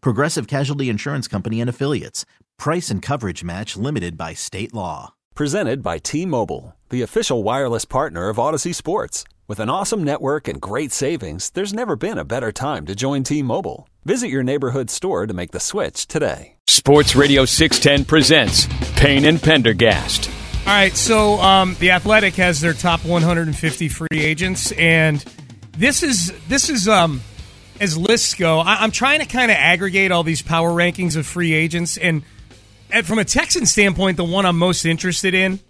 Progressive Casualty Insurance Company and Affiliates. Price and coverage match limited by state law. Presented by T Mobile, the official wireless partner of Audacy Sports. With an awesome network and great savings, there's never been a better time to join T Mobile. Visit your neighborhood store to make the switch today. Sports Radio 610 presents Payne and Pendergast. All right, so um, the Athletic has their top 150 free agents, and this is this is um, as lists go. I, am trying to kind of aggregate all these power rankings of free agents, and, and from a Texan standpoint, the one I'm most interested in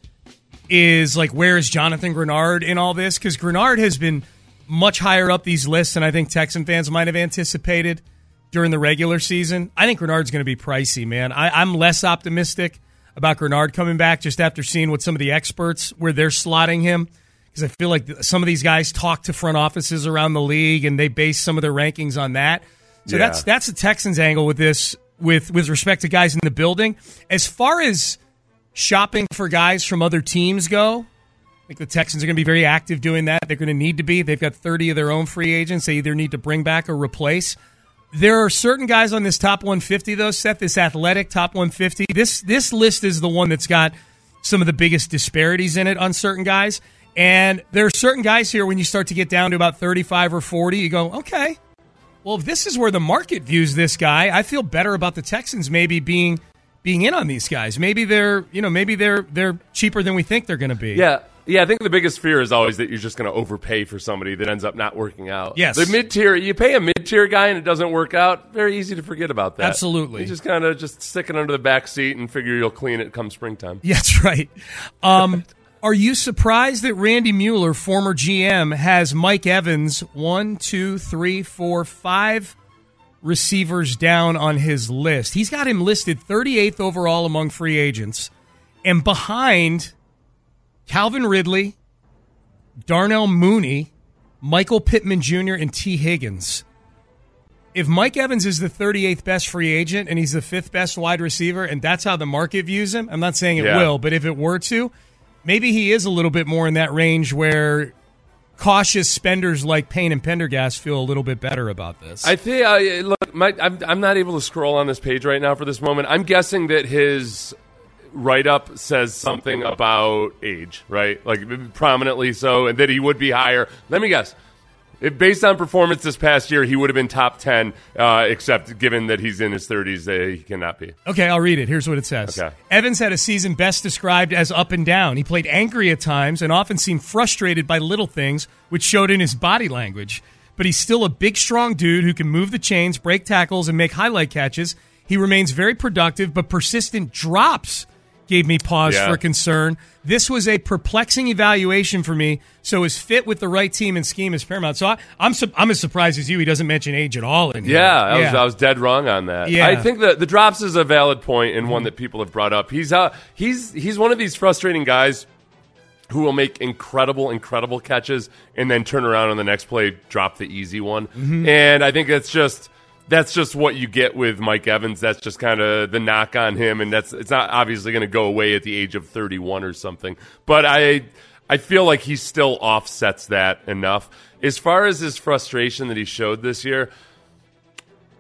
is like where is Jonathan Greenard in all this? Because Greenard has been much higher up these lists than I think Texan fans might have anticipated during the regular season. I think Greenard's going to be pricey, man. I, I'm less optimistic about Greenard coming back just after seeing what some of the experts where they're slotting him. Because I feel like some of these guys talk to front offices around the league and they base some of their rankings on that. So yeah. that's that's the Texans angle with this with with respect to guys in the building. As far as shopping for guys from other teams go, I think the Texans are going to be very active doing that. They're going to need to be. They've got 30 of their own free agents. They either need to bring back or replace. There are certain guys on this top 150 though, Seth, this athletic top 150. This this list is the one that's got some of the biggest disparities in it on certain guys. And there are certain guys here when you start to get down to about 35 or 40, you go, "Okay. Well, if this is where the market views this guy, I feel better about the Texans maybe being being in on these guys. Maybe they're, you know, maybe they're they're cheaper than we think they're going to be." Yeah. Yeah, I think the biggest fear is always that you're just going to overpay for somebody that ends up not working out. Yes. The mid tier, you pay a mid tier guy and it doesn't work out, very easy to forget about that. Absolutely. You just kind of just stick it under the back seat and figure you'll clean it come springtime. Yeah, that's right. Um, are you surprised that Randy Mueller, former GM, has Mike Evans one, two, three, four, five receivers down on his list? He's got him listed 38th overall among free agents and behind Calvin Ridley, Darnell Mooney, Michael Pittman Jr., and Tee Higgins. If Mike Evans is the 38th best free agent and he's the fifth best wide receiver, and that's how the market views him, I'm not saying it Yeah. will, but if it were to, maybe he is a little bit more in that range where cautious spenders like Payne and Pendergast feel a little bit better about this. I think, uh, look, my, I'm, I'm not able to scroll on this page right now for this moment. I'm guessing that his write up says something about age, right? Like prominently so, and that he would be higher. Let me guess. If based on performance this past year, he would have been top 10, uh, except given that he's in his 30s, uh, he cannot be. Okay, I'll read it. Here's what it says. Okay. Evans had a season best described as up and down. He played angry at times and often seemed frustrated by little things, which showed in his body language. But he's still a big, strong dude who can move the chains, break tackles, and make highlight catches. He remains very productive, but persistent drops gave me pause Yeah. for concern. This was a perplexing evaluation for me. So his fit with the right team and scheme is paramount. So I, I'm su- I'm as surprised as you. He doesn't mention age at all in here. Yeah, I was, I was dead wrong on that. Yeah. I think that the drops is a valid point and one that people have brought up. He's uh, he's he's one of these frustrating guys who will make incredible, incredible catches and then turn around on the next play, drop the easy one. And I think that's just that's just what you get with Mike Evans. That's just kind of the knock on him, and that's it's not obviously going to go away at the age of 31 or something. But I I feel like he still offsets that enough. As far as his frustration that he showed this year,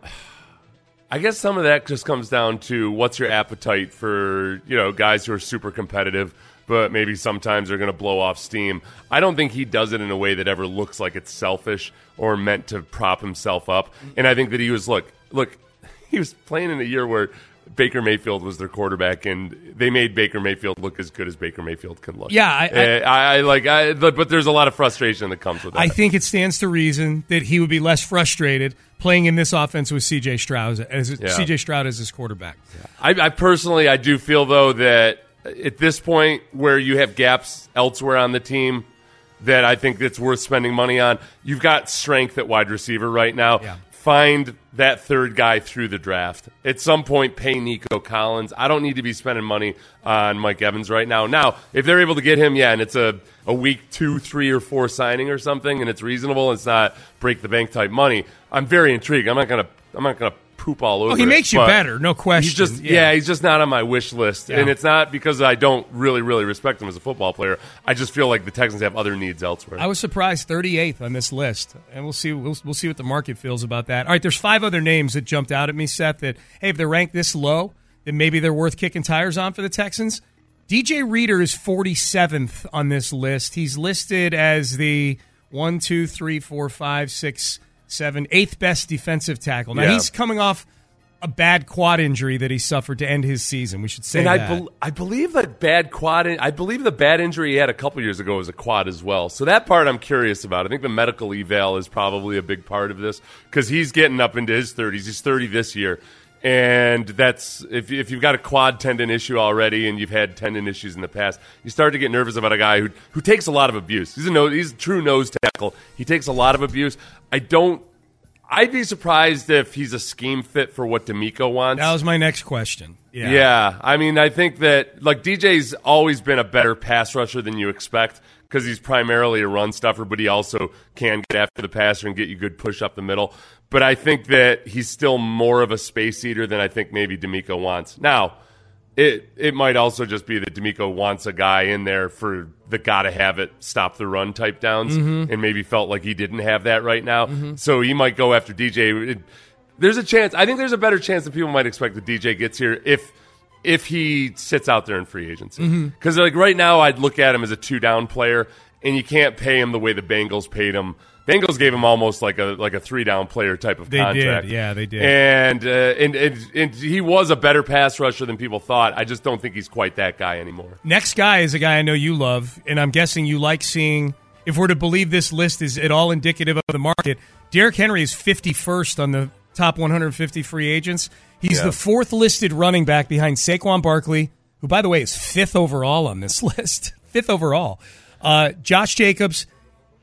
I guess some of that just comes down to what's your appetite for you know guys who are super competitive, but maybe sometimes they're going to blow off steam. I don't think he does it in a way that ever looks like it's selfish or meant to prop himself up. And I think that he was look look he was playing in a year where Baker Mayfield was their quarterback, and they made Baker Mayfield look as good as Baker Mayfield can look. Yeah, I- I- Uh, I, I like, I, but there's a lot of frustration that comes with that. I think it stands to reason that he would be less frustrated playing in this offense with C.J. Stroud as Yeah. C.J. Stroud as his quarterback. I, I personally, I do feel though that at this point where you have gaps elsewhere on the team, that I think it's worth spending money on. You've got strength at wide receiver right now. Yeah. Find that third guy through the draft. At some point, pay Nico Collins. I don't need to be spending money on Mike Evans right now. Now, if they're able to get him, yeah, and it's a, a week two, three, or four signing or something, and it's reasonable, it's not break the bank type money. I'm very intrigued. I'm not gonna. I'm not gonna poop all oh, over. he it, makes you better, no question. He's just Yeah. yeah. he's just not on my wish list, Yeah. and it's not because I don't really, really respect him as a football player. I just feel like the Texans have other needs elsewhere. I was surprised, 38th on this list, and we'll see. We'll, we'll see what the market feels about that. All right, there's five other names that jumped out at me, Seth. That hey, if they're ranked this low, then maybe they're worth kicking tires on for the Texans. DJ Reader is 47th on this list. He's listed as the one, two, three, four, five, six, seven, eighth best defensive tackle. Now Yeah. he's coming off a bad quad injury that he suffered to end his season. We should say and that. I, bel I believe that bad quad. I believe the bad injury he had a couple years ago was a quad as well. So that part I'm curious about. I think the medical eval is probably a big part of this because he's getting up into his 30s. He's 30 this year, and that's if if you've got a quad tendon issue already and you've had tendon issues in the past, you start to get nervous about a guy who who takes a lot of abuse. He's a nose, he's a true nose tackle. He takes a lot of abuse. I don't. I'd be surprised if he's a scheme fit for what DeMeco wants. that was my next question. Yeah. Yeah, I mean, I think that like DJ's always been a better pass rusher than you expect because he's primarily a run stuffer, but he also can get after the passer and get you good push up the middle. But I think that he's still more of a space eater than I think maybe DeMeco wants. Now, it it might also just be that DeMeco wants a guy in there for the gotta have it, stop the run type downs, mm-hmm. and maybe felt like he didn't have that right now. Mm-hmm. So he might go after DJ. It- there's a chance. I think there's a better chance that people might expect that DJ gets here if if he sits out there in free agency. Because like right now, I'd look at him as a two down player, and you can't pay him the way the Bengals paid him. Bengals gave him almost like a like a three down player type of They did. contract. Yeah, they did. And, uh, and and and he was a better pass rusher than people thought. I just don't think he's quite that guy anymore. Next guy is a guy I know you love, and I'm guessing you like seeing. If we're to believe this list is at all indicative of the market, Derrick Henry is 51st on the top 150 free agents. He's Yeah. the fourth listed running back behind Saquon Barkley, who, by the way, is fifth overall on this list. fifth overall. Uh, Josh Jacobs.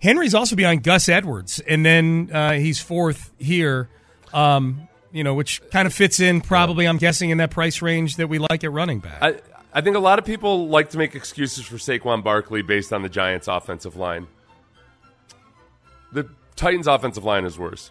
Henry's also behind Gus Edwards, and then uh, he's fourth here. Um, you know, which kind of fits in probably, I'm guessing, in that price range that we like at running back. I I think a lot of people like to make excuses for Saquon Barkley based on the Giants' offensive line. The Titans' offensive line is worse,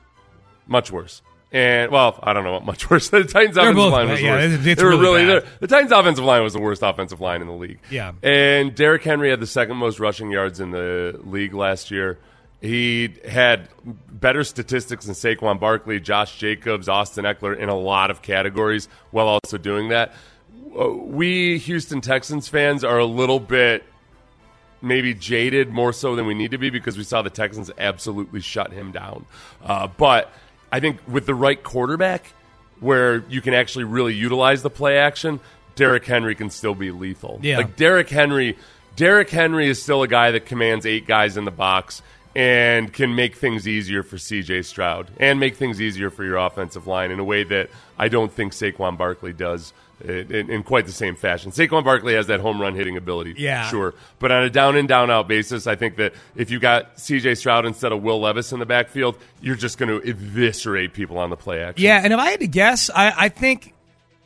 much worse. And well, I don't know what much worse. The Titans' offensive both line was Yeah, worse. it's- it's They were really they're- the Titans' offensive line was the worst offensive line in the league. Yeah. And Derrick Henry had the second most rushing yards in the league last year. He had better statistics than Saquon Barkley, Josh Jacobs, Austin Ekeler in a lot of categories while also doing that. Uh, We Houston Texans fans are a little bit maybe jaded more so than we need to be because we saw the Texans absolutely shut him down. Uh, but I think with the right quarterback, where you can actually really utilize the play action, Derrick Henry can still be lethal. Yeah. Like Derrick Henry, Derrick Henry is still a guy that commands eight guys in the box and can make things easier for CJ Stroud and make things easier for your offensive line in a way that I don't think Saquon Barkley does in, in, in quite the same fashion. Saquon Barkley has that home run hitting ability, Yeah. sure. But on a down in, down out basis, I think that if you got CJ Stroud instead of Will Levis in the backfield, you're just going to eviscerate people on the play action. Yeah, and if I had to guess, I, I think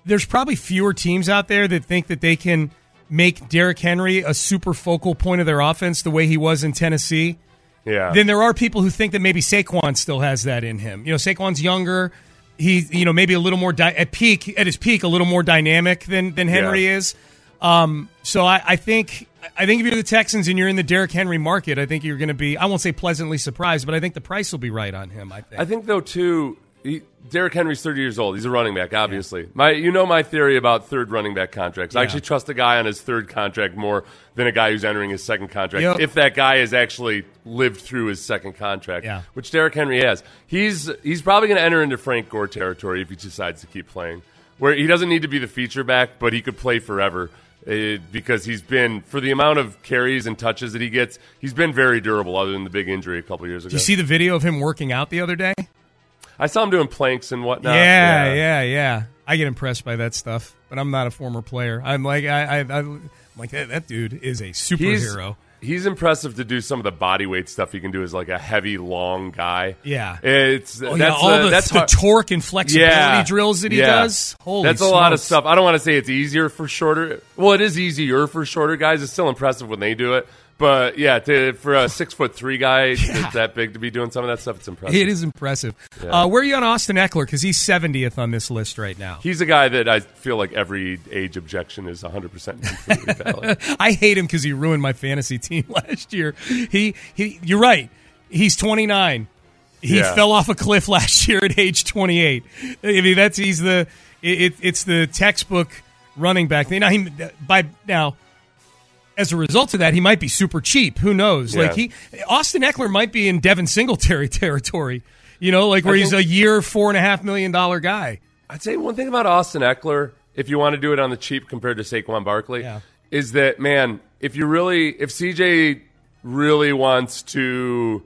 there's probably fewer teams out there that think that they can make Derrick Henry a super focal point of their offense the way he was in Tennessee. yeah. Then there are people who think that maybe Saquon still has that in him. You know, Saquon's younger. He, you know, maybe a little more di- at peak at his peak, a little more dynamic than than Henry Yeah. is. Um, so I, I think I think if you're the Texans and you're in the Derrick Henry market, I think you're going to be I won't say pleasantly surprised, but I think the price will be right on him. I think. I think though too, he, Derrick Henry's thirty years old. He's a running back, obviously. My, you know my theory about third running back contracts. I actually trust a guy on his third contract more than a guy who's entering his second contract. Yep. If that guy has actually lived through his second contract, Yeah. which Derrick Henry has, he's he's probably going to enter into Frank Gore territory if he decides to keep playing. where he doesn't need to be the feature back, but he could play forever. uh, because he's been for the amount of carries and touches that he gets, he's been very durable. Other than the big injury a couple years ago, Did you see the video of him working out the other day? I saw him doing planks and whatnot. yeah, yeah, yeah. I get impressed by that stuff, but I'm not a former player. I'm like, I, I, I I'm like that, that dude is a superhero. he's impressive to do some of the body weight stuff he can do as like a heavy, long guy. Yeah. it's Oh, that's yeah, all uh, the, that's the hard- torque and flexibility yeah. drills that he Yeah. does. Holy That's a lot of stuff. I don't want to say it's easier for shorter. Well, it is easier for shorter guys. It's still impressive when they do it. But yeah, to, for a six foot three guy that's that big to be doing some of that stuff, it's impressive. It is impressive. Uh, where are you on Austin Ekeler? Because he's 70th on this list right now. He's a guy that I feel like every age objection is 100% valid. I hate him because he ruined my fantasy team last year. He, he, you're right. He's 29. He Yeah. fell off a cliff last year at age 28. I mean, that's he's the it, it, it's the textbook running back. Now he by now. As a result of that, he might be super cheap. Who knows? Yeah. Like he, Austin Ekeler might be in Devin Singletary territory. You know, like where I he's think- a year four and a half million dollar guy. I'd say one thing about Austin Ekeler, if you want to do it on the cheap compared to Saquon Barkley, Yeah. is that man, if you really, if CJ really wants to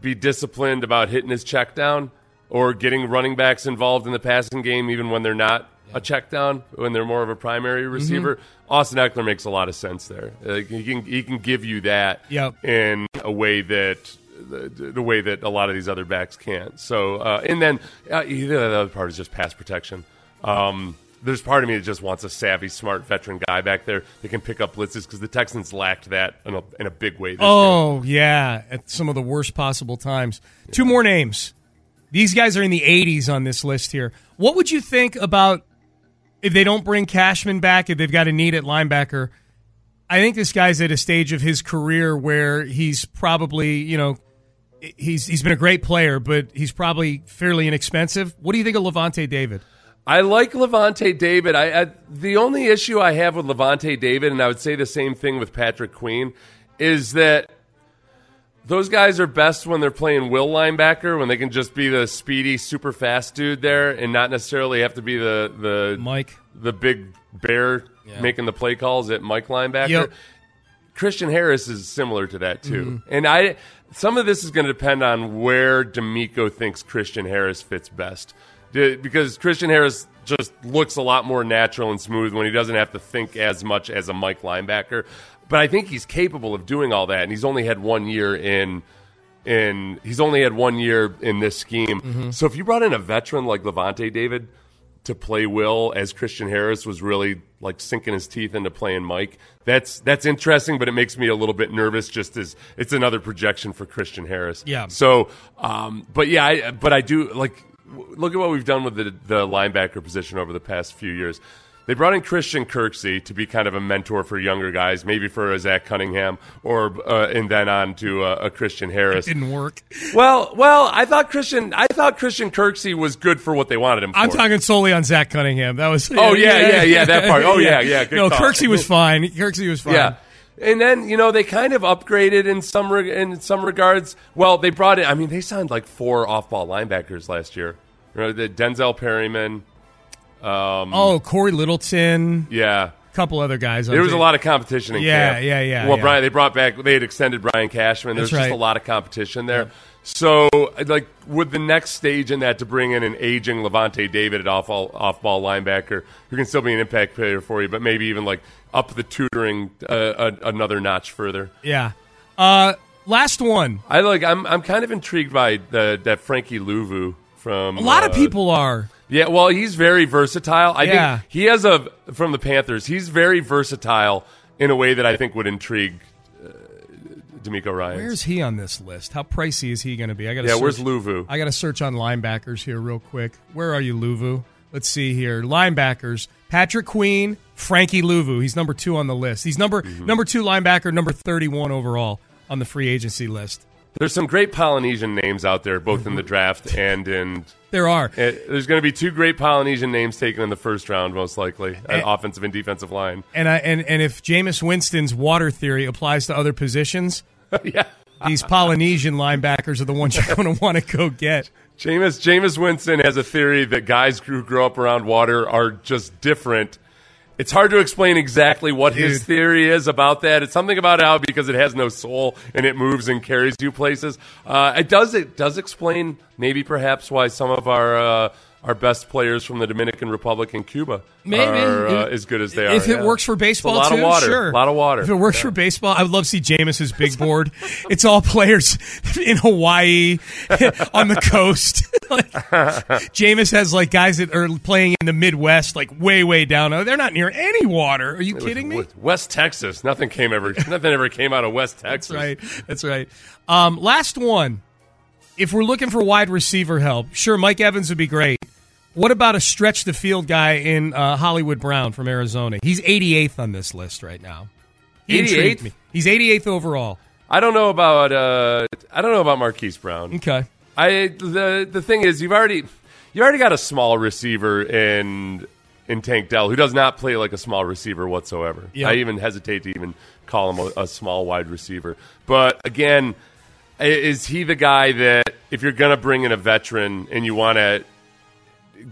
be disciplined about hitting his check down or getting running backs involved in the passing game, even when they're not a check down, when they're more of a primary Mm-hmm. receiver, Austin Ekeler makes a lot of sense there. Like, he can he can give you that Yep. in a way that the, the way that a lot of these other backs can't. So, uh, and then uh, the other part is just pass protection. Um, there's part of me that just wants a savvy, smart veteran guy back there that can pick up blitzes because the Texans lacked that in a, in a big way. This year. Oh yeah, at some of the worst possible times. Two more names. These guys are in the 80s on this list here. What would you think about if they don't bring Cashman back? If they've got a need at linebacker, I think this guy's at a stage of his career where he's probably you know he's he's been a great player, but he's probably fairly inexpensive. What do you think of Lavonte David? I like Lavonte David. I, I the only issue I have with Lavonte David, and I would say the same thing with Patrick Queen, is that those guys are best when they're playing will linebacker, when they can just be the speedy, super fast dude there, and not necessarily have to be the the Mike. the big bear making the play calls at Mike linebacker. Yep. Christian Harris is similar to that too, mm-hmm. and I some of this is going to depend on where DeMeco thinks Christian Harris fits best, because Christian Harris just looks a lot more natural and smooth when he doesn't have to think as much as a Mike linebacker. But I think he's capable of doing all that, and he's only had one year in. In he's only had one year in this scheme, so if you brought in a veteran like Lavonte David, to play Will as Christian Harris was really like sinking his teeth into playing Mike. That's that's interesting, but it makes me a little bit nervous. Just as it's another projection for Christian Harris. Yeah. So, um, but yeah, I, but I do like look at what we've done with the the linebacker position over the past few years. They brought in Christian Kirksey to be kind of a mentor for younger guys, maybe for a Zach Cunningham, or uh, and then on to uh, a Christian Harris. Didn't work. Well, well, I thought Christian, I thought Christian Kirksey was good for what they wanted him for. I'm talking solely on Zach Cunningham. That was. Oh, yeah, yeah, yeah, that part. Oh, yeah, yeah, good no. Kirksey was fine. Kirksey was fine. Yeah. And then you know they kind of upgraded in some reg- in some regards. Well, they brought in. I mean, they signed like four off-ball linebackers last year. You know, the Denzel Perryman. Um, Oh, Cory Littleton, yeah. a couple other guys. on There was a lot of competition in Yeah, camp. yeah, yeah, Well, yeah. Brian, they brought back. They had extended Brian Cashman. There's That's just a lot of competition there. So, like, would the next stage in that to bring in an aging Lavonte David at off off ball linebacker who can still be an impact player for you, but maybe even like up the tutoring uh, a, another notch further. Yeah. Uh, last one. I like. I'm I'm kind of intrigued by the that Frankie Luvu from A lot of uh, people are. Yeah, well, he's very versatile. I Yeah. think he has a from the Panthers. He's very versatile in a way that I think would intrigue uh, DeMeco Ryan. Where's he on this list? How pricey is he going to be? I got yeah, where's Luvu? I got to search on linebackers here real quick. Where are you, Luvu? Let's see here. Linebackers: Patrick Queen, Frankie Luvu. He's number two on the list. He's number Mm-hmm. number two linebacker, number thirty-one overall on the free agency list. There's some great Polynesian names out there, both in the draft and in. There are. uh, there's going to be two great Polynesian names taken in the first round, most likely, And- offensive and defensive line. And I and, and if Jameis Winston's water theory applies to other positions, yeah, these Polynesian linebackers are the ones you're going to want to go get. Jameis Jameis Winston has a theory that guys who grow up around water are just different. It's hard to explain exactly what his theory is about that. It's something about how because it has no soul and it moves and carries you places. Uh, it does it does explain maybe perhaps why some of our uh, our best players from the Dominican Republic and Cuba Maybe. are uh, If- as good as they are. If it yeah. works for baseball, It's a lot too, of water. sure. A lot of water. If it works for baseball, I would love to see Jameis's big board. it's all players in Hawaii on the coast. like, Jameis has like guys that are playing in the Midwest, like way, way down. They're not near any water. Are you kidding me? West Texas, nothing came ever. nothing ever came out of West Texas. That's right. That's right. Um, last one. If we're looking for wide receiver help, sure, Mike Evans would be great. What about a stretch the field guy in uh, Hollywood Brown from Arizona? He's 88th on this list right now. He intrigued 88th? me. He's 88th overall. I don't know about. Uh, I don't know about Marquise Brown. Okay. I the the thing is, you've already you already got a small receiver in in Tank Dell who does not play like a small receiver whatsoever. Yeah. I even hesitate to even call him a, a small wide receiver. But again, is he the guy that if you're going to bring in a veteran and you want to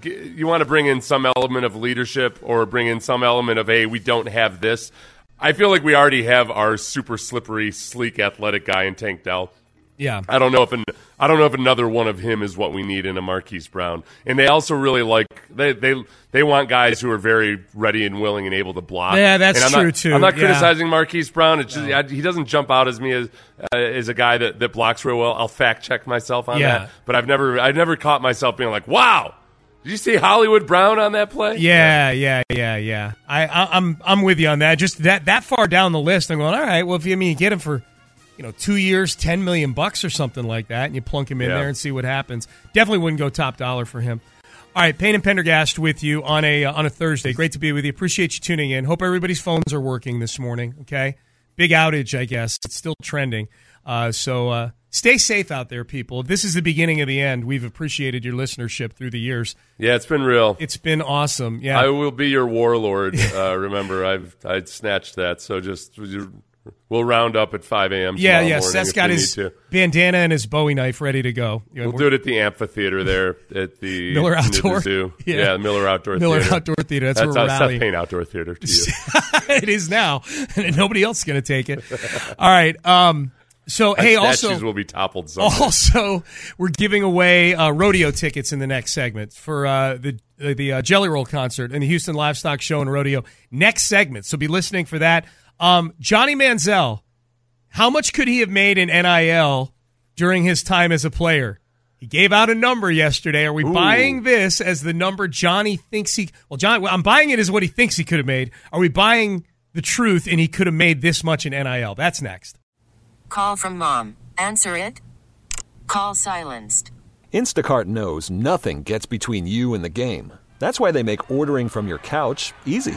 you want to bring in some element of leadership or bring in some element of hey we don't have this i feel like we already have our super slippery sleek athletic guy in tank dell Yeah. I don't know if an, I don't know if another one of him is what we need in a Marquise Brown. And they also really like they they they want guys who are very ready and willing and able to block. Yeah, that's true, not, too. I'm not Yeah. criticizing Marquise Brown. It's just, I, he doesn't jump out as me as uh, as a guy that, that blocks real well. I'll fact check myself on Yeah. that. But I've never I've never caught myself being like, wow. Did you see Hollywood Brown on that play? Yeah, yeah, yeah, yeah. I, I, I'm, I'm with you on that. Just that, that far down the list, I'm going. All right. Well, if you I mean you get him for, you know, two years, ten million bucks or something like that, and you plunk him in Yeah. there and see what happens. Definitely wouldn't go top dollar for him. All right, Payne and Pendergast with you on a uh, on a Thursday. Great to be with you. Appreciate you tuning in. Hope everybody's phones are working this morning. Okay, big outage, I guess. It's still trending. Uh, so uh, stay safe out there, people. This is the beginning of the end. We've appreciated your listenership through the years. Yeah, it's been real. It's been awesome. Yeah, I will be your warlord. Uh, remember, I've I snatched that. So just we'll round up at 5 a.m. Yeah, tomorrow yeah. Seth's got his bandana and his Bowie knife ready to go. You know, We'll do it at the amphitheater there at the Miller Outdoor. Zoo. Yeah. Yeah, the Miller Outdoor Miller Theater. Outdoor Theater. That's, That's where we're Seth. Payne Outdoor Theater to you. it is now, and nobody else is going to take it. All right. Um. So hey, Statues also, will be toppled someday. also, we're giving away uh, rodeo tickets in the next segment for uh, the the uh, Jelly Roll concert and the Houston Livestock Show and Rodeo. Next segment, so be listening for that. Um, Johnny Manziel, how much could he have made in NIL during his time as a player? He gave out a number yesterday. Are we buying this as the number Johnny thinks he? Well, John, I'm buying it as what he thinks he could have made. Are we buying the truth and he could have made this much in NIL? That's next. Call from mom. Answer it. Call silenced. Instacart knows nothing gets between you and the game. That's why they make ordering from your couch easy.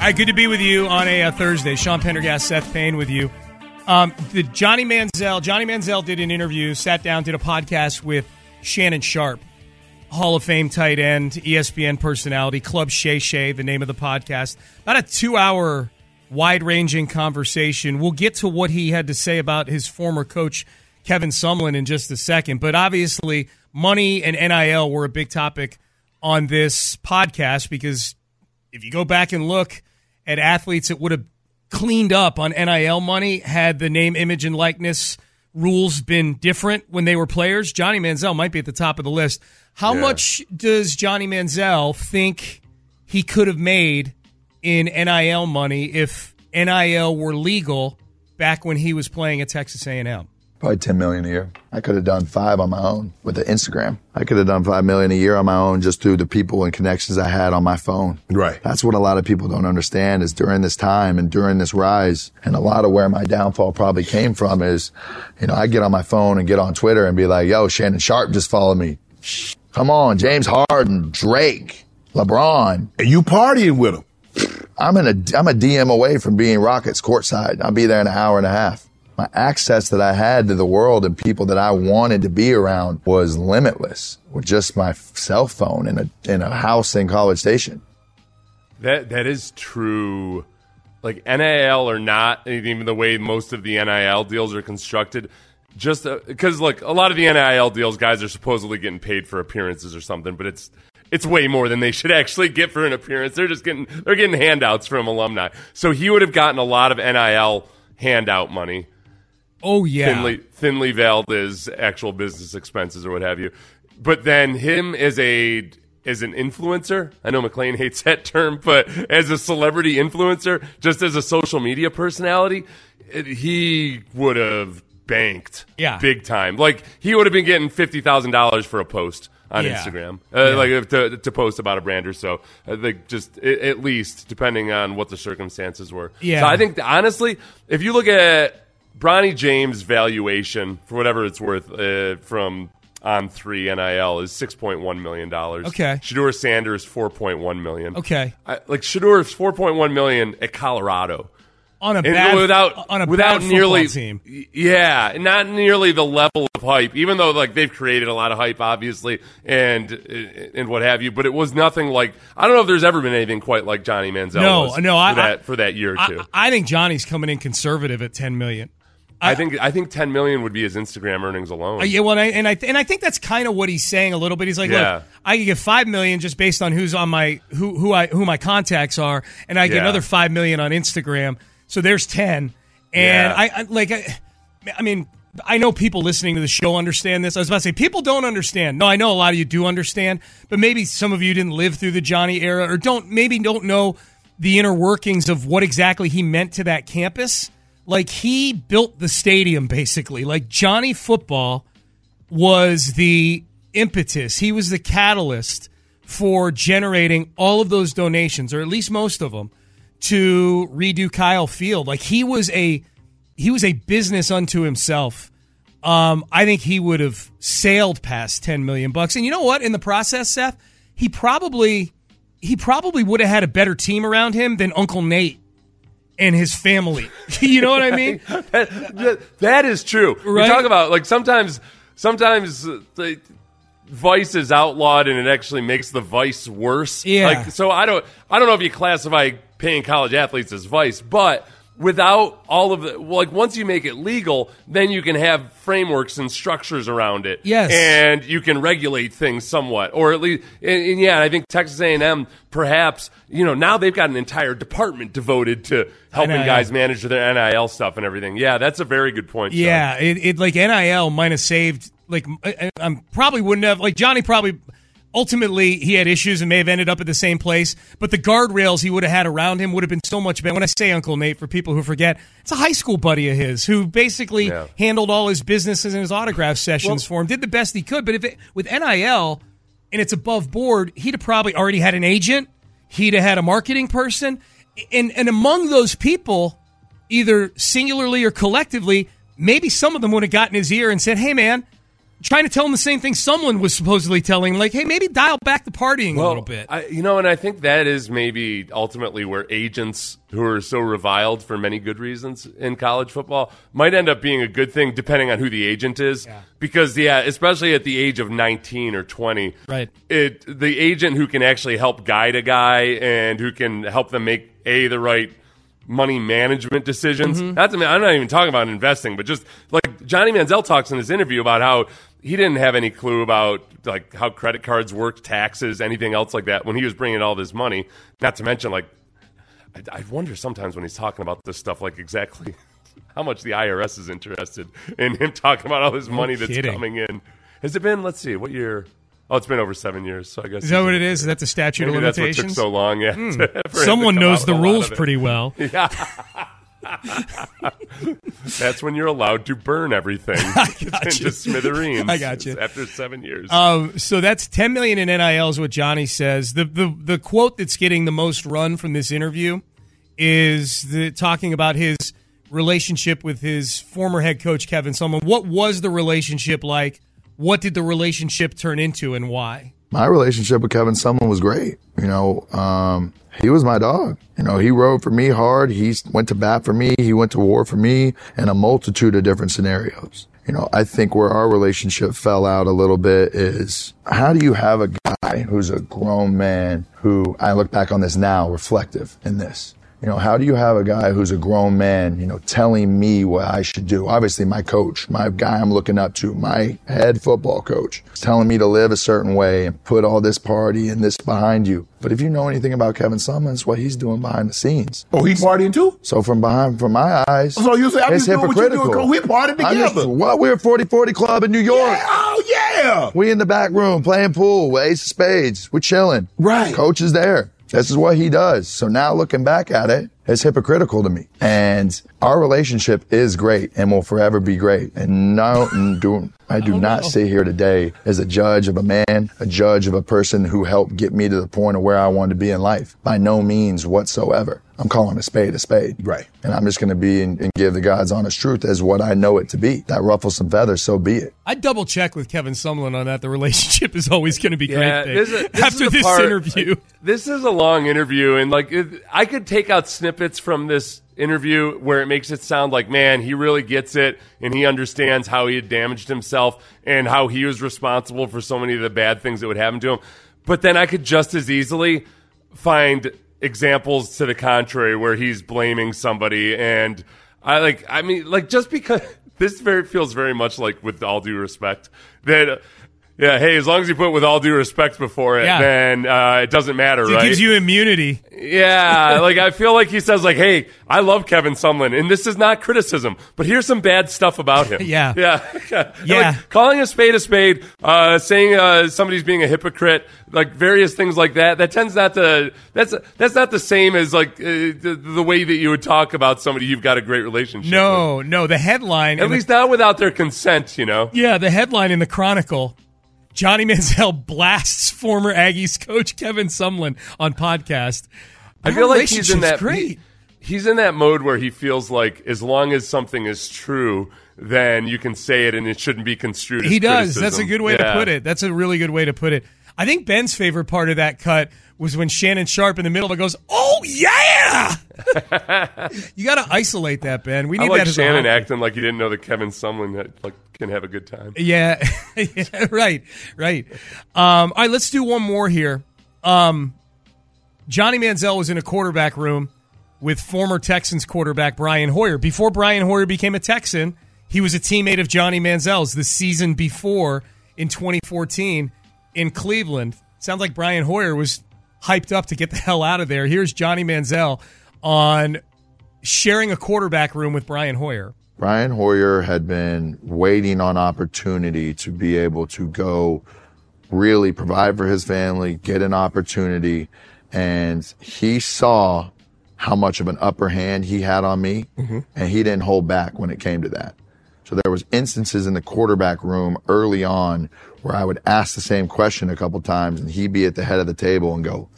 All right, good to be with you on a, uh Thursday. Sean Pendergast, Seth Payne with you. Um, the Johnny Manziel, Johnny Manziel did an interview, sat down, did a podcast with Shannon Sharpe, Hall of Fame tight end, ESPN personality, Club Shay Shay, the name of the podcast. About a two hour, wide ranging conversation. We'll get to what he had to say about his former coach, Kevin Sumlin, in just a second. But obviously, money and NIL were a big topic on this podcast because if you go back and look at athletes that would have cleaned up on NIL money had the name, image, and likeness rules been different when they were players, Johnny Manziel might be at the top of the list. How Yeah. much does Johnny Manziel think he could have made in NIL money if NIL were legal back when he was playing at Texas A&M? Probably 10 million a year. I could have done five on my own with the Instagram. I could have done five million a year on my own just through the people and connections I had on my phone. Right. That's what a lot of people don't understand is during this time and during this rise, and a lot of where my downfall probably came from is, you know, I get on my phone and get on Twitter and be like, yo, Shannon Sharpe just followed me. Come on, James Harden, Drake, LeBron. And you partying with them. I'm in a I'm a DM away from being Rockets courtside. I'll be there in an hour and a half. My access that I had to the world and people that I wanted to be around was limitless with just my cell phone in a in a house in College Station. That that is true. Like NIL or not, even the way most of the NIL deals are constructed, just uh, because look, a lot of the NIL deals, guys are supposedly getting paid for appearances or something, but it's it's way more than they should actually get for an appearance. They're just getting they're getting handouts from alumni. So he would have gotten a lot of NIL handout money Oh, yeah. thinly thinly veiled as actual business expenses or what have you. But then him as a as an influencer, I know McLean hates that term, but as a celebrity influencer, just as a social media personality, it- he would have banked Yeah. big time. Like he would have been getting fifty thousand dollars for a post on Yeah. Instagram, uh, like to, to post about a brand or so. I think just at least depending on what the circumstances were. Yeah. So I think honestly, if you look at Bronny James' valuation for whatever it's worth uh, from on three NIL is six point one million dollars. Okay. Shedeur Sanders four point one million. Okay. I, like Shedeur's four point one million at Colorado. On a And bad, without on a without bad nearly team. yeah, not nearly the level of hype. Even though like they've created a lot of hype, obviously, and and what have you, but it was nothing like I don't know if there's ever been anything quite like Johnny Manziel. No, was no, for I- that I- for that year or two. I, I think Johnny's coming in conservative at 10 million. I, think I think ten million would be his Instagram earnings alone. Uh, yeah, well, and I, and I and I think that's kind of what he's saying a little bit. He's like, Yeah. look, I can get five million just based on who's on my who who I who my contacts are, and I get Yeah. another five million on Instagram. So there's ten, and Yeah. I, I like I, I mean. I know people listening to the show understand this. I was about to say people don't understand. No, I know a lot of you do understand, but maybe some of you didn't live through the Johnny era or don't maybe don't know the inner workings of what exactly he meant to that campus. Like he built the stadium basically. Like Johnny football was the impetus. He was the catalyst for generating all of those donations, or at least most of them, to redo Kyle Field. Like he was a he was a business unto himself. Um, I think he would have sailed past ten million bucks. And you know what? In the process, Seth, he probably he probably would have had a better team around him than Uncle Nate and his family. you know what I mean? that, that is true. Right? We talk about like sometimes sometimes uh, the vice is outlawed and it actually makes the vice worse. Yeah. Like so I don't I don't know if you classify paying college athletes as vice, but without all of the like once you make it legal, then you can have frameworks and structures around it. Yes. And you can regulate things somewhat. Or at least and, and yeah, I think Texas A&M perhaps, you know, now they've got an entire department devoted to helping NIL. guys manage their NIL stuff and everything. Yeah, that's a very good point. Yeah, it, it like NIL might have saved. Like I, I I'm probably wouldn't have. Like Johnny probably ultimately he had issues and may have ended up at the same place. But the guardrails he would have had around him would have been so much better. When I say Uncle Nate, for people who forget, it's a high school buddy of his who basically Yeah. handled all his businesses and his autograph sessions for him. Did the best he could. But if it with NIL and it's above board, he'd have probably already had an agent. He'd have had a marketing person, and and among those people either singularly or collectively, maybe some of them would have gotten his ear and said, "Hey, man, trying to tell him the same thing someone was supposedly telling him, like, hey, maybe dial back the partying a little bit. I, you know, and I think that is maybe ultimately where agents who are so reviled for many good reasons in college football might end up being a good thing, depending on who the agent is. Yeah. Because yeah, especially at the age of nineteen or twenty, Right. It the agent who can actually help guide a guy and who can help them make a the right money management decisions. Mm-hmm. That's I mean, I'm not even talking about investing, but just like Johnny Manziel talks in his interview about how he didn't have any clue about like how credit cards work, taxes, anything else like that when he was bringing all this money. Not to mention like I, I wonder sometimes when he's talking about this stuff, like exactly how much the IRS is interested in him talking about all this money that's coming in. Has it been? Let's see, what year? Oh, it's been over seven years. So I guess Is that what it is? Is that the statute of that's what limitations? took so long. Yeah, to hmm. Someone knows the with a lot rules pretty well. That's when you're allowed to burn everything into smithereens. I got you. After seven years. Um, so that's 10 million in NIL is what Johnny says. The, the the quote that's getting the most run from this interview is the talking about his relationship with his former head coach Kevin Sumlin. What was the relationship like? What did the relationship turn into and why? My relationship with Kevin Sumlin was great. You know, um, he was my dog. You know, he rode for me hard. He went to bat for me. He went to war for me in a multitude of different scenarios. You know, I think where our relationship fell out a little bit is how do you have a guy who's a grown man who I look back on this now reflective in this? You know, how do you have a guy who's a grown man, you know, telling me what I should do? Obviously, my coach, my guy I'm looking up to, my head football coach, is telling me to live a certain way and put all this party and this behind you. But if you know anything about Kevin Sumlin, it's what he's doing behind the scenes. Oh, he's partying too? So from behind, from my eyes, So you say, I'm it's just doing what you're doing, hypocritical. We partied I just- together. What? We're 40-40 club in New York. Yeah, oh, yeah. We in the back room playing pool with Ace of Spades. We're chilling. Right. Coach is there. This is what he does. So now looking back at it, it's hypocritical to me. And our relationship is great and will forever be great. And no, do, I do not sit here today as a judge of a man, a judge of a person who helped get me to the point of where I wanted to be in life. By no means whatsoever. I'm calling a spade a spade. Right. And I'm just going to be and, and give the God's honest truth as what I know it to be. That ruffles some feathers, so be it. I double check with Kevin Sumlin on that. The relationship is always going to be great. Yeah, thing. this is- this After is this part- interview, This is a long interview, and like it, I could take out snippets from this interview where it makes it sound like, man, he really gets it, and he understands how he had damaged himself and how he was responsible for so many of the bad things that would happen to him. But then I could just as easily find examples to the contrary where he's blaming somebody, and I like, I mean, like just because this very feels very much like, with all due respect, that. Yeah, hey, as long as you put with all due respect before it, Yeah. then uh, it doesn't matter, right? it right? gives you immunity. yeah, like I feel like he says, like, hey, I love Kevin Sumlin, and this is not criticism, but here's some bad stuff about him. Yeah. yeah, Yeah. like, calling a spade a spade, uh, saying uh, somebody's being a hypocrite, like various things like that. That tends not to. That's that's not the same as like uh, the, the way that you would talk about somebody you've got a great relationship. with. No, no. The headline, at the- least not without their consent. You know. yeah, the headline in the Chronicle: Johnny Manziel blasts former Aggies coach Kevin Sumlin on podcast. I feel like he's in that great. he- he's in that mode where he feels like as long as something is true, then you can say it and it shouldn't be construed. as He does. That's a good way Yeah. to put it. That's a really good way to put it. I think Ben's favorite part of that cut was when Shannon Sharpe in the middle of it goes, "Oh yeah!" you got to isolate that, Ben. We I need like that as Shannon acting like he didn't know that Kevin Sumlin had, like can have a good time. Yeah, Yeah, right, right. Um, all right, let's do one more here. Um, Johnny Manziel was in a quarterback room with former Texans quarterback Brian Hoyer. Before Brian Hoyer became a Texan, he was a teammate of Johnny Manziel's the season before in 2014 in Cleveland. Sounds like Brian Hoyer was hyped up to get the hell out of there. Here's Johnny Manziel on sharing a quarterback room with Brian Hoyer. Brian Hoyer had been waiting on opportunity to be able to go really provide for his family, get an opportunity. And he saw how much of an upper hand he had on me mm-hmm. and he didn't hold back when it came to that. So there was instances in the quarterback room early on where I would ask the same question a couple times and he'd be at the head of the table and go,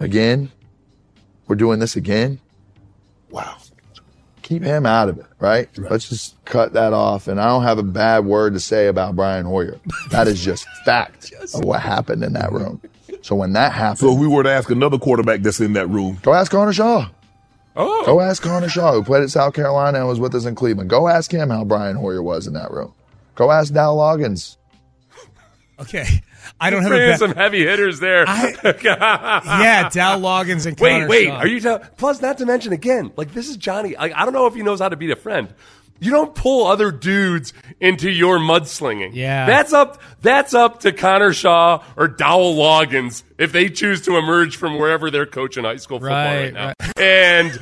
again? We're doing this again? Wow. keep him out of it, right? Let's just cut that off. And I don't have a bad word to say about Brian Hoyer. That is just fact of what happened in that room. So when that happened, So if we were to ask another quarterback that's in that room, go ask Connor Shaw. Oh, Go ask Connor Shaw, who played at South Carolina and was with us in Cleveland. Go ask him how Brian Hoyer was in that room. Go ask Dow Loggins. Okay, I don't have a bringing some heavy hitters there. yeah, Dow Loggins and Wait, Connor wait. Shaw. Are you tell- plus not to mention again? Like this is Johnny. Like, I don't know if he knows how to beat a friend. You don't pull other dudes into your mudslinging. Yeah. that's up. That's up to Connor Shaw or Dowell Loggins if they choose to emerge from wherever they're coaching high school football right, Right, now, and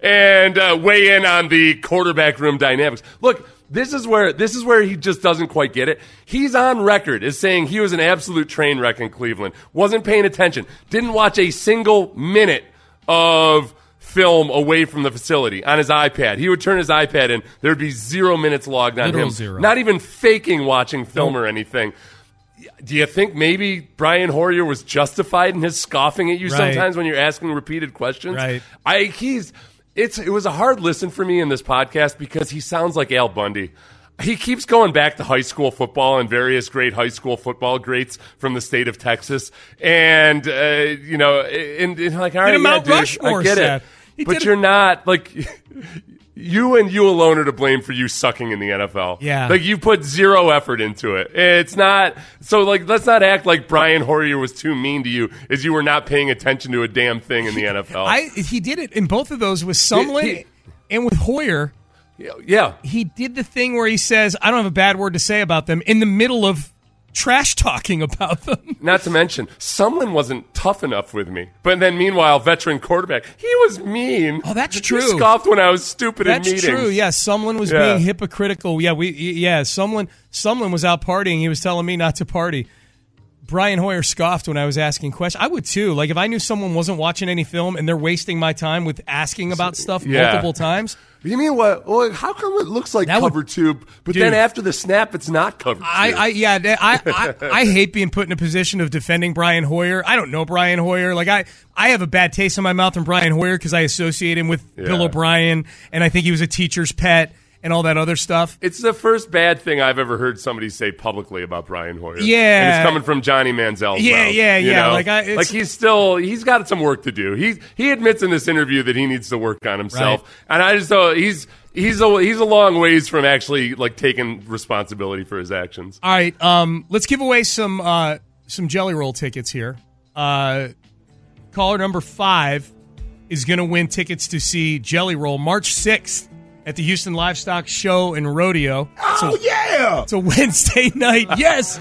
and uh, weigh in on the quarterback room dynamics. Look, this is where this is where he just doesn't quite get it. He's on record as saying he was an absolute train wreck in Cleveland. Wasn't paying attention. Didn't watch a single minute of film away from the facility on his iPad. He would turn his iPad in. There'd be zero minutes logged on Literal him. zero. Not even faking watching film or anything. Do you think maybe Brian Hoyer was justified in his scoffing at you Right. sometimes when you're asking repeated questions? Right. I he's it's it was a hard listen for me in this podcast because he sounds like Al Bundy. He keeps going back to high school football and various great high school football greats from the state of Texas, and uh, you know, and, and like, all right, yeah, Mount dude, Rushmore I get it, He but you're not like. You and you alone are to blame for you sucking in the NFL. Yeah. Like you put zero effort into it. It's not so like let's not act like Brian Hoyer was too mean to you as you were not paying attention to a damn thing in the NFL. I he did it in both of those with Sumlin and with Hoyer. yeah. He did the thing where he says, "I don't have a bad word to say about them" in the middle of trash talking about them. Not to mention, Sumlin wasn't tough enough with me. But then, meanwhile, veteran quarterback, he was mean. Oh, that's He true. scoffed when I was stupid That's in meetings. true. Yeah, Sumlin was Yeah. being hypocritical. Yeah, we yeah, Sumlin Sumlin was out partying. He was telling me not to party. Brian Hoyer scoffed when I was asking questions. I would too. Like if I knew someone wasn't watching any film and they're wasting my time with asking about stuff Yeah. multiple times. You mean what? Well, how come it looks like That would- cover two, but Dude. then after the snap, it's not cover two? I, I yeah, I, I I hate being put in a position of defending Brian Hoyer. I don't know Brian Hoyer. Like I I have a bad taste in my mouth from Brian Hoyer because I associate him with Bill O'Brien, and I think he was a teacher's pet and all that other stuff. It's the first bad thing I've ever heard somebody say publicly about Brian Hoyer. Yeah. and it's coming from Johnny Manziel. Yeah, yeah, yeah, know? like, I- it's- like he's still he's got some work to do. He he admits in this interview that he needs to work on himself, Right. and I just thought he's he's a he's a long ways from actually like taking responsibility for his actions. All right, um, let's give away some uh, some Jelly Roll tickets here. Uh, caller number five is going to win tickets to see Jelly Roll March sixth at the Houston Livestock Show and Rodeo. oh yeah, It's a Wednesday night. Yes,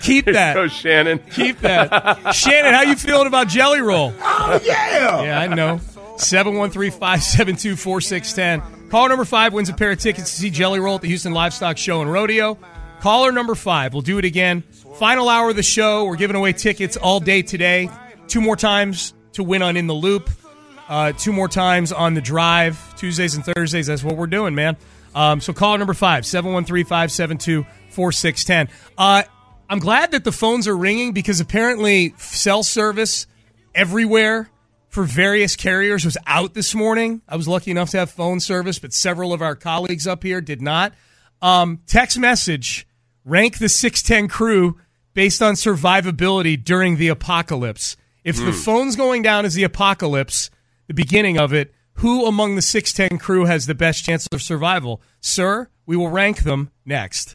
keep that. Go Shannon. Keep that. Shannon, how you feeling about Jelly Roll? oh yeah. Yeah, I know. 713-572-4610. Caller number five wins a pair of tickets to see Jelly Roll at the Houston Livestock Show and Rodeo. Caller number five, we'll do it again. Final hour of the show. We're giving away tickets all day today. Two more times to win on In the Loop. Uh, two more times on the drive. Tuesdays and Thursdays. That's what we're doing, man. Um, so call number five, 713-572-4610. Uh, I'm glad that the phones are ringing because apparently cell service everywhere for various carriers was out this morning. I was lucky enough to have phone service, but several of our colleagues up here did not. Um, text message rank the 610 crew based on survivability during the apocalypse. If the phone's going down as the apocalypse, the beginning of it, who among the 610 crew has the best chance of survival? Sir, we will rank them next.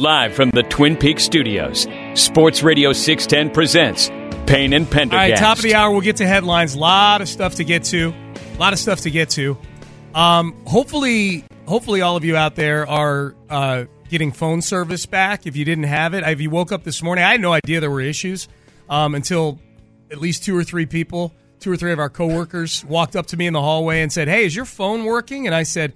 Live from the Twin Peaks studios, Sports Radio 610 presents Payne and Pendergast. All right, top of the hour, we'll get to headlines. A lot of stuff to get to. A lot of stuff to get to. Um, hopefully, hopefully, all of you out there are uh, getting phone service back. If you didn't have it, if you woke up this morning, I had no idea there were issues um, until at least two or three people two or three of our coworkers walked up to me in the hallway and said, "Hey, is your phone working?" And I said,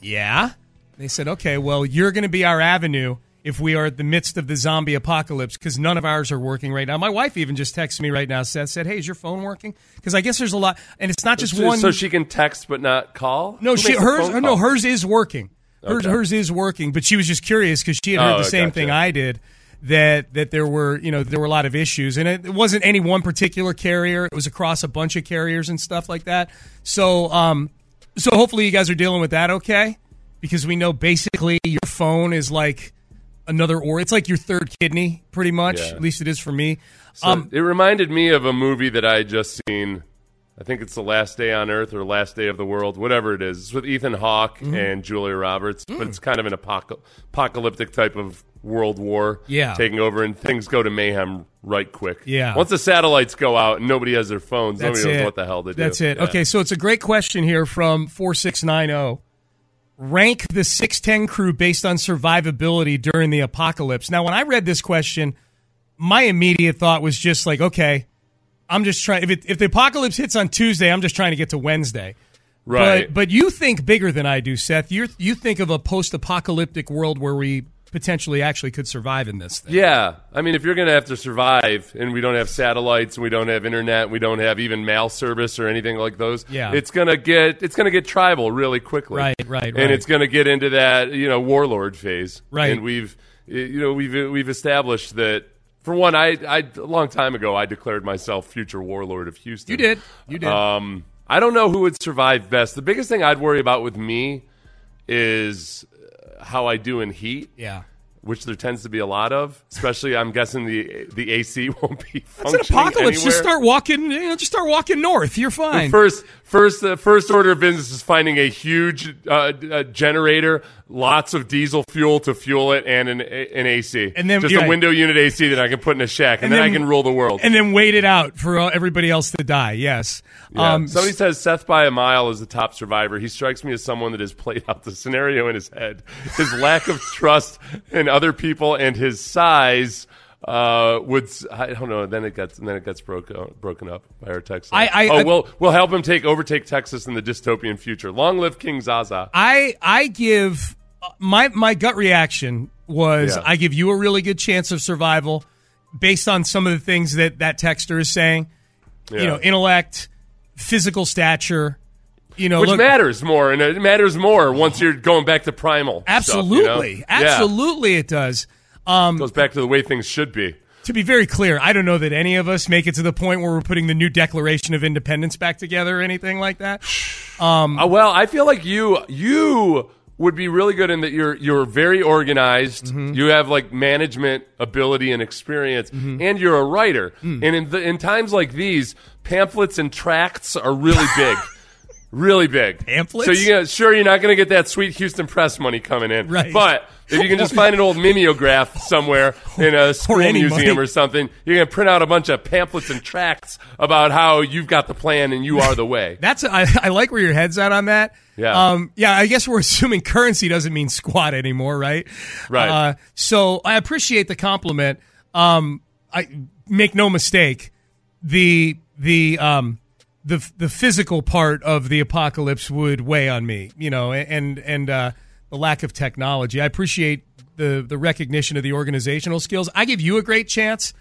"Yeah." They said, "Okay, well, you're going to be our avenue if we are at the midst of the zombie apocalypse because none of ours are working right now." My wife even just texted me right now. Seth said, "Hey, is your phone working?" Because I guess there's a lot, and it's not just so, one. so she can text but not call. No, Who she hers. No, call? hers is working. Hers, Okay. hers is working, but she was just curious because she had heard Oh, the same gotcha. thing I did. That that there were you know there were a lot of issues, and it, it wasn't any one particular carrier. It was across a bunch of carriers and stuff like that. So um, so hopefully you guys are dealing with that okay, because we know basically your phone is like another or it's like your third kidney pretty much. Yeah. At least it is for me. So um, it reminded me of a movie that I just seen. I think it's the Last Day on Earth or Last Day of the World, whatever it is. It's with Ethan Hawke Mm-hmm. and Julia Roberts, Mm. but it's kind of an apocal- apocalyptic type of world war Yeah. taking over, and things go to mayhem right quick. Yeah. Once the satellites go out and nobody has their phones, That's nobody knows it. what the hell to do. That's it. Yeah. Okay, so it's a great question here from 4690. Rank the 610 crew based on survivability during the apocalypse. Now, when I read this question, my immediate thought was just like, okay, I'm just trying. If, it, if the apocalypse hits on Tuesday, I'm just trying to get to Wednesday. Right. But, but you think bigger than I do, Seth. You you think of a post-apocalyptic world where we potentially actually could survive in this thing. Yeah, I mean, if you're going to have to survive, and we don't have satellites, and we don't have internet, we don't have even mail service or anything like those. Yeah. it's gonna get it's gonna get tribal really quickly. Right, right, right. and it's gonna get into that you know warlord phase. Right. and we've you know we've we've established that. For one, I, I a long time ago I declared myself future warlord of Houston. You did. You did. Um, I don't know who would survive best. The biggest thing I'd worry about with me is how I do in heat yeah. which there tends to be a lot of. Especially, I'm guessing the the AC won't be It's an apocalypse. Anywhere. Just start walking. You know, just start walking north. You're fine. First, first, the first order of business is finding a huge uh, uh, generator, lots of diesel fuel to fuel it, and an, an AC. And then- just a window unit AC that I can put in a shack, and, And then, I can rule the world. and then wait it out for everybody else to die. Yes. Yeah. Um, Somebody says Seth by a mile is the top survivor. He strikes me as someone that has played out the scenario in his head. His lack of trust in other people and his size uh, would I don't know. Then it gets then it gets broken broken up by our text. line. I- I- oh, I- we'll we'll help him take overtake Texas in the dystopian future. Long live King Zaza. I I give uh, my my gut reaction was Yeah. I give you a really good chance of survival based on some of the things that that texter is saying. You know, intellect, physical stature. You know, Which look, matters more, and it matters more once you're going back to primal. stuff, you know? absolutely, Yeah. absolutely, it does. Um, Goes back to the way things should be. to be very clear, I don't know that any of us make it to the point where we're putting the new Declaration of Independence back together or anything like that. Um, Uh, well, I feel like you you would be really good in that you're you're very organized. Mm-hmm. You have like management ability and experience, and you're a writer. Mm. And in the, in times like these, pamphlets and tracts are really big. Really big Pamphlets? So you gonna, sure you're not going to get that sweet Houston Press money coming in, Right. But if you can just find an old mimeograph somewhere in a school any museum money. or something, you're going to print out a bunch of pamphlets and tracts about how you've got the plan and you are the way. That's I, I like where your head's at on that. Yeah. Um, yeah. I guess we're assuming currency doesn't mean squat anymore, right? Right. Uh, so I appreciate the compliment. Um, I make no mistake. The the um the the physical part of the apocalypse would weigh on me, you know, and and uh, the lack of technology. I appreciate the the recognition of the organizational skills. I give you a great chance.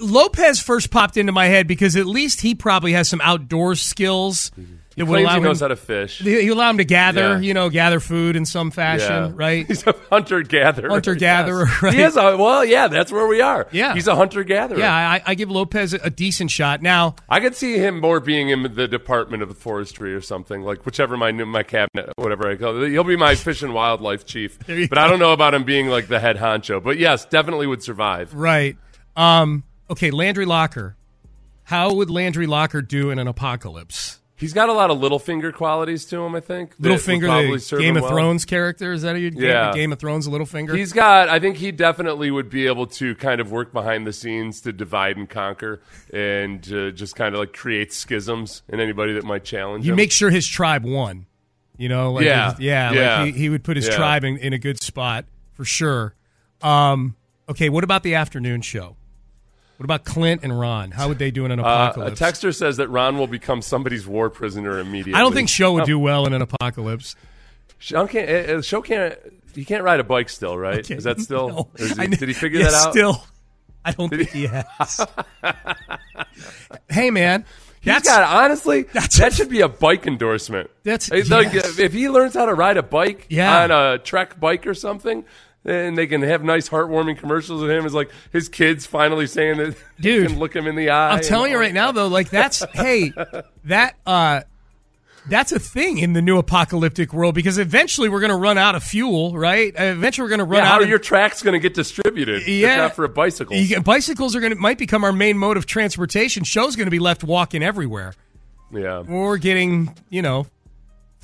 Lopez first popped into my head because at least he probably has some outdoor skills that would allow he knows him, how to fish. he allow him to gather, Yeah. you know, gather food in some fashion, Yeah. right? He's a hunter gatherer. Hunter-gatherer, right. He is a well, yeah. That's where we are. Yeah. he's a hunter gatherer. Yeah, I, I give Lopez a, decent shot. Now, I could see him more being in the Department of Forestry or something like whichever my my cabinet, whatever I call it. He'll be my fish and wildlife chief. You But I don't know about him being like the head honcho. But yes, definitely would survive. right? Um, okay, Landry Locker. How would Landry Locker do in an apocalypse? He's got a lot of little finger qualities to him. I think that would Littlefinger, probably the Game of well. Thrones character, is that a Game, Yeah. Game of Thrones Littlefinger? He's got. I think he definitely would be able to kind of work behind the scenes to divide and conquer, and uh, just kind of like create schisms in anybody that might challenge you him. You make sure his tribe won. You know, like Yeah. his- yeah, Yeah. Like he, he would put his Yeah. tribe in, in a good spot for sure. Um, okay, what about the afternoon show? What about Clint and Ron? How would they do in an Uh, a texter says that Ron will become somebody's war prisoner immediately. I don't think Show would do well in an apocalypse. Sean can't. uh, uh, Show can't. He can't ride a bike still, right? Okay, Is that still? no. is he- did he figure yeah, that out? Still, I don't think he has. hey, man, He's that's got honestly. that's- that should be a bike endorsement. That's- like yes. if he learns how to ride a bike Yeah. on a Trek bike or something. And they can have nice, heartwarming commercials of him. Is like his kids finally saying that Dude, can look him in the eye. I'm telling you right now, though, like that's hey, that uh, that's a thing in the new apocalyptic world because eventually we're going to run out of fuel, right? Eventually we're going to run Yeah, how out are of your tracks going to get distributed? if Yeah. not for a bicycle. Bicycles are going to might become our main mode of transportation. Show's going to be left walking everywhere. yeah. or getting you know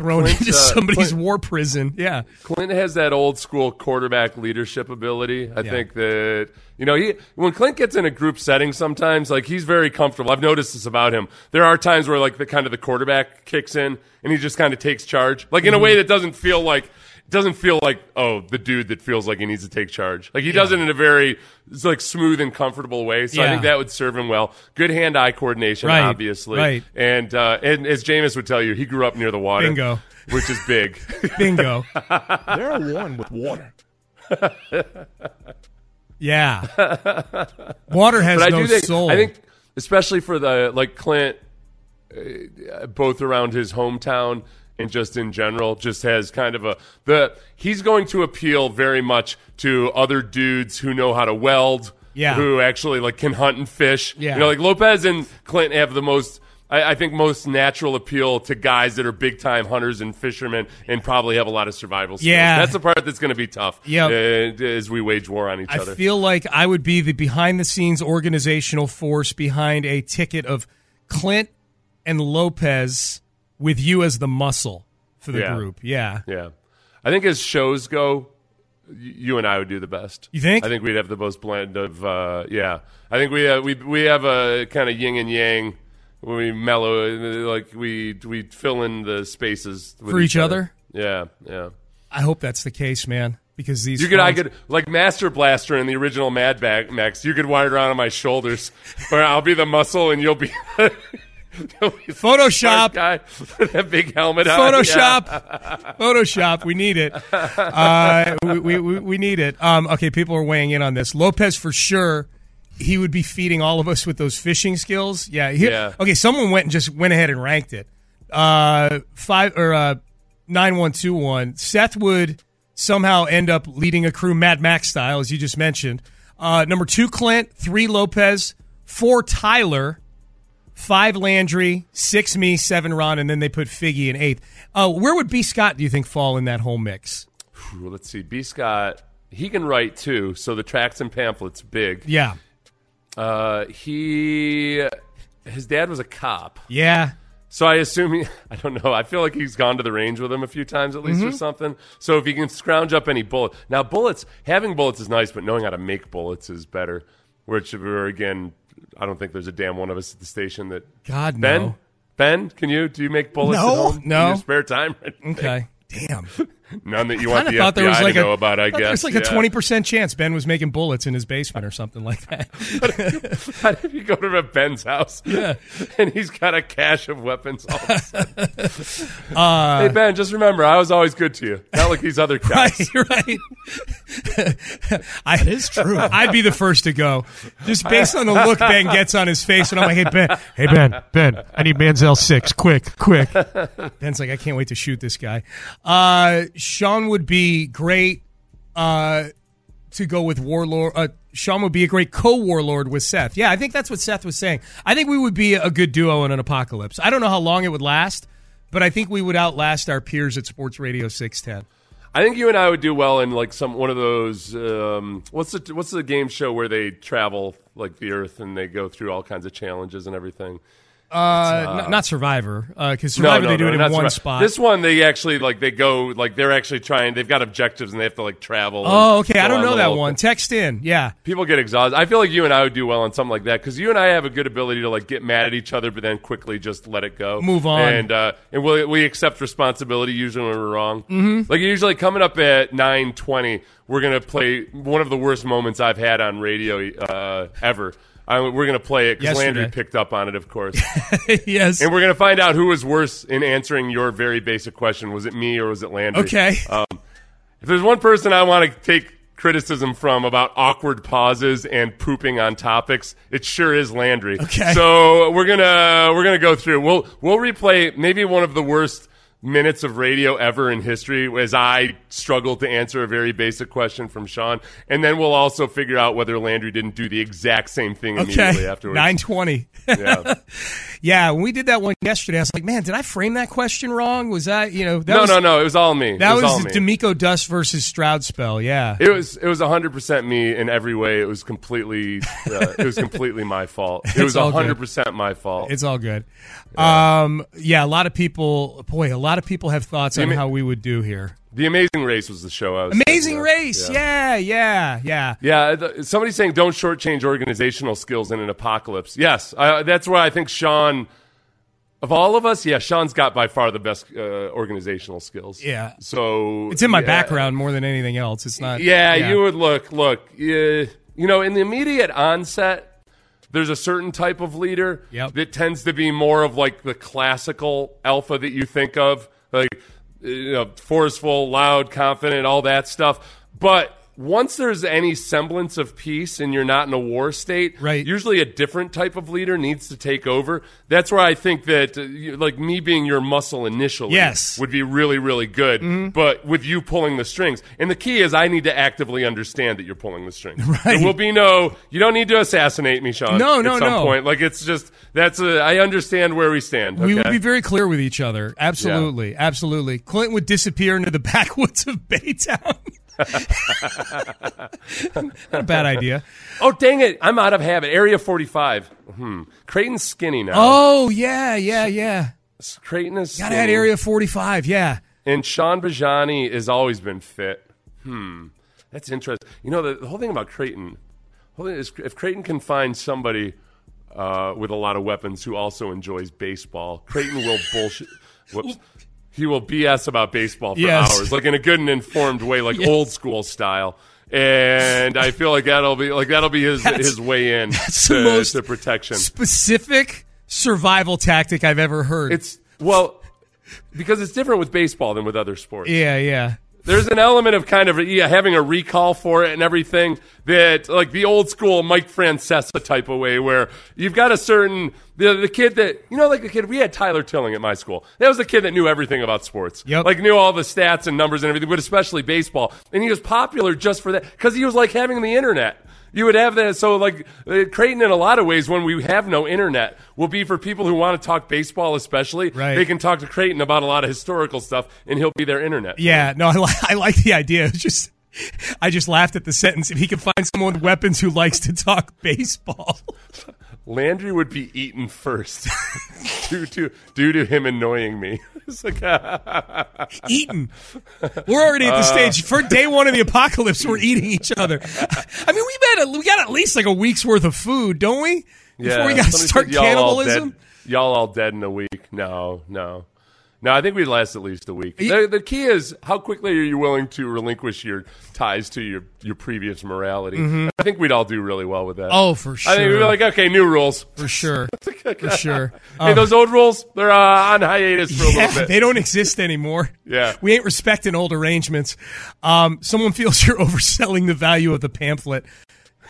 thrown Clint, into uh, somebody's Clint- war prison. Yeah, Clint has that old school quarterback leadership ability. I Yeah. think that you know he when Clint gets in a group setting, sometimes like he's very comfortable. I've noticed this about him. There are times where like the kind of the quarterback kicks in and he just kind of takes charge, like in a Mm-hmm. way that doesn't feel like doesn't feel like oh the dude that feels like he needs to take charge. Like he does it in a very it's like smooth and comfortable way. So I think that would serve him well. Good hand eye coordination, Right, obviously. right. And uh, and as Jameis would tell you, he grew up near the water. Bingo. Which is big. bingo. They're a one with water. Yeah, water has but I no do think soul. I think especially for the like Clint, uh, both around his hometown and just in general, just has kind of a the he's going to appeal very much to other dudes who know how to weld, Yeah. who actually like can hunt and fish. Yeah. you know, like Lopez and Clint have the most. I, I think most natural appeal to guys that are big time hunters and fishermen and probably have a lot of survival skills. Yeah. that's the part that's going to be tough. Yep. uh, as we wage war on each I other. I feel like I would be the behind the scenes organizational force behind a ticket of Clint and Lopez with you as the muscle for the Yeah. group. Yeah. Yeah, I think as shows go, you and I would do the best. You think? I think we'd have the most blend of. Uh, yeah, I think we uh, we we have a kind of yin and yang. We mellow, like we we fill in the spaces with For each other? Yeah, yeah. I hope that's the case, man. Because these You could, I could, like Master Blaster in the original Mad Max. You could wire it around on my shoulders, where I'll be the muscle and you'll be, you'll be the Photoshop. that big helmet. Photoshop, Yeah. Photoshop. We need it. Uh, we, we, we need it. Um, okay, people are weighing in on this. Lopez for sure. He would be feeding all of us with those fishing skills. Yeah. Here, Yeah. Okay. Someone went and just went ahead and ranked it. Uh, five or uh, nine one two one. Seth would somehow end up leading a crew Mad Max style, as you just mentioned. Uh, number two, Clint. Three, Lopez. Four, Tyler five Landry, six me, seven Ron, and then they put Figgy in eighth. Uh, where would B Scott do you think fall in that whole mix? Let's see. B. Scott, he can write too, so the tracks and pamphlets big. Yeah, Uh, he, his dad was a cop, yeah, so I assume he. I don't know. I feel like he's gone to the range with him a few times at least, or something. So if he can scrounge up any bullet, now bullets, having bullets is nice, but knowing how to make bullets is better. Which, we're again, I don't think there's a damn one of us at the station that. God Ben, no. Ben, can you do you make bullets No, at home no. in your spare time? Okay, damn. None that you I want the of thought FBI there was like to know about. I guess there's like Yeah. a twenty percent chance Ben was making bullets in his basement or something like that. How if you go to Ben's house Yeah. and he's got a cache of weapons all of a sudden? Uh, hey, Ben, just remember, I was always good to you. Not like these other guys. Right, right. I, it is true. I'd be the first to go, just based on the look Ben gets on his face, and I'm like, "Hey Ben, hey Ben, Ben, I need Manziel six, quick, quick." Ben's like, "I can't wait to shoot this guy." Uh, Sean would be great uh, to go with Warlord. Uh, Sean would be a great co-warlord with Seth. Yeah, I think that's what Seth was saying. I think we would be a good duo in an apocalypse. I don't know how long it would last, but I think we would outlast our peers at Sports Radio 610. I think you and I would do well in like some one of those. Um, what's the what's the game show where they travel like the Earth and they go through all kinds of challenges and everything? Uh, n- not Survivor, because No, Survivor no, they do no, it in one Survivor. spot. This one they actually like they go like they're actually trying. They've got objectives and they have to like travel. oh, okay. I don't on know that little- one. Text in. Yeah. People get exhausted. I feel like you and I would do well on something like that because you and I have a good ability to like get mad at each other, but then quickly just let it go, Move on. and uh, and we we accept responsibility usually when we're wrong. Mm-hmm. Like usually coming up at nine twenty, we're gonna play one of the worst moments I've had on radio uh, ever. I, we're going to play it because Landry picked up on it, of course. yes. and we're going to find out who was worse in answering your very basic question. Was it me or was it Landry? Okay. Um, if there's one person I want to take criticism from about awkward pauses and pooping on topics, it sure is Landry. Okay. So we're gonna we're gonna go through. We'll we'll replay maybe one of the worst minutes of radio ever in history as I struggled to answer a very basic question from Sean, and then we'll also figure out whether Landry didn't do the exact same thing immediately Okay. afterwards. Nine twenty. Yeah. yeah, when we did that one yesterday, I was like, man, did I frame that question wrong? Was that you know? That no, was, no, no. It was all me. That it was, was, all the me. DeMeco Dust versus Stroud spell. Yeah. It was it was hundred percent me in every way. It was completely uh, it was completely my fault. It was all hundred percent my fault. It's all good. Yeah. Um, yeah, a lot of people, boy, a lot of people have thoughts on ama- how we would do here. the Amazing Race was the show. I was Amazing race. Yeah, yeah, yeah. Yeah, the, somebody's saying don't shortchange organizational skills in an apocalypse. Yes, uh, that's where I think Sean, of all of us, yeah, Sean's got by far the best uh, organizational skills. Yeah. So It's in my yeah. background more than anything else. It's not. Yeah, you would look, look, uh, you know, in the immediate onset, there's a certain type of leader Yep. that tends to be more of like the classical alpha that you think of, like, you know, forceful, loud, confident, all that stuff. But once there's any semblance of peace and you're not in a war state, Right. usually a different type of leader needs to take over. That's where I think that, uh, like me being your muscle initially, Yes. would be really, really good. But with you pulling the strings, and the key is I need to actively understand that you're pulling the strings. Right. There will be no. You don't need to assassinate me, Sean. No, no, at some no. Point, like it's just that's a. I understand where we stand. We would be very clear with each other. Absolutely, absolutely. Clint would disappear into the backwoods of Baytown. Not a bad idea. oh dang it! I'm out of habit. Area 45. Hmm. Creighton's skinny now. Oh yeah, yeah, yeah. Creighton is Gotta skinny. add Area 45. Yeah. And Sean Bajani has always been fit. Hmm. That's interesting. You know, the, the whole thing about Creighton, whole thing is if Creighton can find somebody uh, with a lot of weapons who also enjoys baseball, Creighton will bullshit. Whoops. He will BS about baseball for Yes. hours, like in a good and informed way, like Yes. old school style. And I feel like that'll be like that'll be his That's- his way in that's to, the most to protection. Specific survival tactic I've ever heard. It's well because it's different with baseball than with other sports. yeah, yeah. There's an element of kind of yeah, having a recall for it and everything that like the old school Mike Francesa type of way where you've got a certain the, the kid that you know like the kid we had Tyler Tilling at my school. That was the kid that knew everything about sports. Yep. like knew all the stats and numbers and everything but especially baseball. And he was popular just for that because he was like having the internet you would have that so like uh, Creighton in a lot of ways when we have no internet will be for people who want to talk baseball especially Right. they can talk to Creighton about a lot of historical stuff and he'll be their internet Yeah, no, I, li- I like the idea. It's just, I just laughed at the sentence. If he could find someone with weapons who likes to talk baseball, Landry would be eaten first due to due to him annoying me. It's like, eaten. We're already at the uh. stage for day one of the apocalypse. We're eating each other. I mean, we got a, we got at least like a week's worth of food, don't we? Before we got to start said y'all cannibalism. dead- Y'all all dead in a week? No, no, no. I think we'd last at least a week. The, the key is how quickly are you willing to relinquish your ties to your your previous morality? I think we'd all do really well with that. Mm-hmm. Oh, for sure. I think we'd be like, okay, new rules. For sure, for sure. hey, those old rules, they're uh, on hiatus for a little bit. they don't exist anymore. Yeah. We ain't respecting old arrangements. Um, someone feels you're overselling the value of the pamphlet.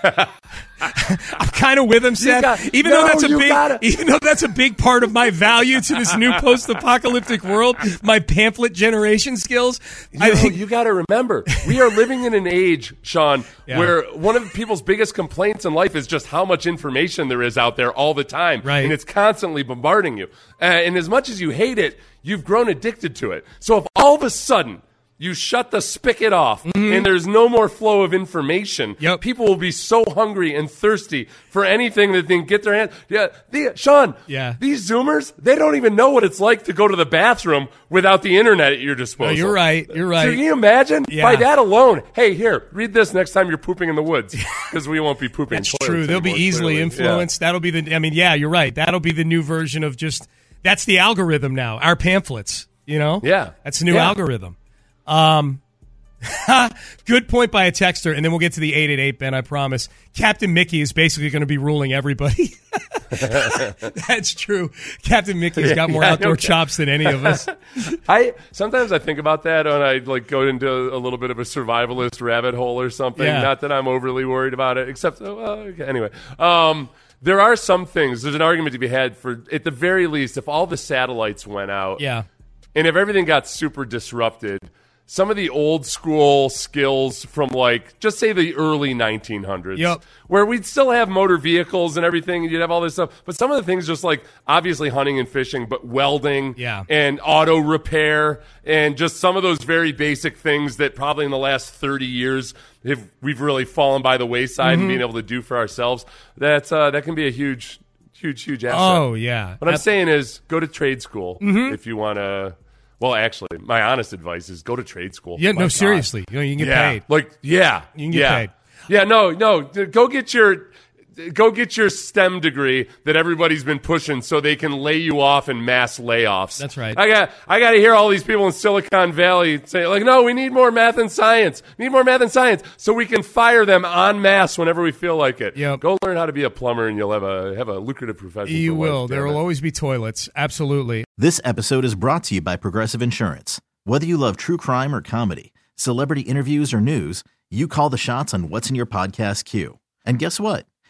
I'm kind of with him, Seth. got- even no, though that's a big, gotta- even though that's a big part of my value to this new post-apocalyptic world, my pamphlet generation skills. I You know, think you got to remember, we are living in an age, Sean, Yeah. where one of people's biggest complaints in life is just how much information there is out there all the time, Right. And it's constantly bombarding you. Uh, and as much as you hate it, you've grown addicted to it. So if all of a sudden you shut the spigot off and there's no more flow of information, Mm-hmm. Yep. people will be so hungry and thirsty for anything that they can get their hands. Yeah, the, Sean. Yeah. These Zoomers, they don't even know what it's like to go to the bathroom without the internet at your disposal. No, you're right. You're So right. can you imagine? Yeah. By that alone, hey, here, read this next time you're pooping in the woods because we won't be pooping. in That's true. They'll be easily clearly. influenced. That'll be the. I mean, yeah, you're right. That'll be the new version of just. That's the algorithm now. Our pamphlets. You know. Yeah. That's the new Yeah. algorithm. Um, Good point by a texter, and then we'll get to the 888, Ben, I promise. Captain Mickey is basically going to be ruling everybody. That's true. Captain Mickey's got more Yeah, outdoor chops than any of us. I sometimes I think about that when I like go into a little bit of a survivalist rabbit hole or something. Yeah. Not that I'm overly worried about it, except oh, okay. anyway. Um, there are some things. There's an argument to be had for, at the very least, if all the satellites went out, Yeah. and if everything got super disrupted, some of the old school skills from like just say the early 1900s, Yep. where we'd still have motor vehicles and everything, and you'd have all this stuff, but some of the things just like obviously hunting and fishing, but welding, Yeah. and auto repair, and just some of those very basic things that probably in the last 30 years have we've really fallen by the wayside Mm-hmm. and being able to do for ourselves. That's uh, that can be a huge, huge, huge asset. Oh, yeah. What I'm saying is, go to trade school Mm-hmm. if you want to. Well, actually, my honest advice is go to trade school. Yeah, My no, God. seriously. You know, you can get yeah. paid. Like, yeah, You can get yeah. paid. Yeah, no, no. Go get your. Go get your STEM degree that everybody's been pushing, so they can lay you off in mass layoffs. That's right. I got. I got to hear all these people in Silicon Valley say, like, "No, we need more math and science. We need more math and science, so we can fire them en masse whenever we feel like it." Yep. Go learn how to be a plumber, and you'll have a have a lucrative profession. You for life, will. There will it. always be toilets. Absolutely. This episode is brought to you by Progressive Insurance. Whether you love true crime or comedy, celebrity interviews or news, you call the shots on what's in your podcast queue. And guess what?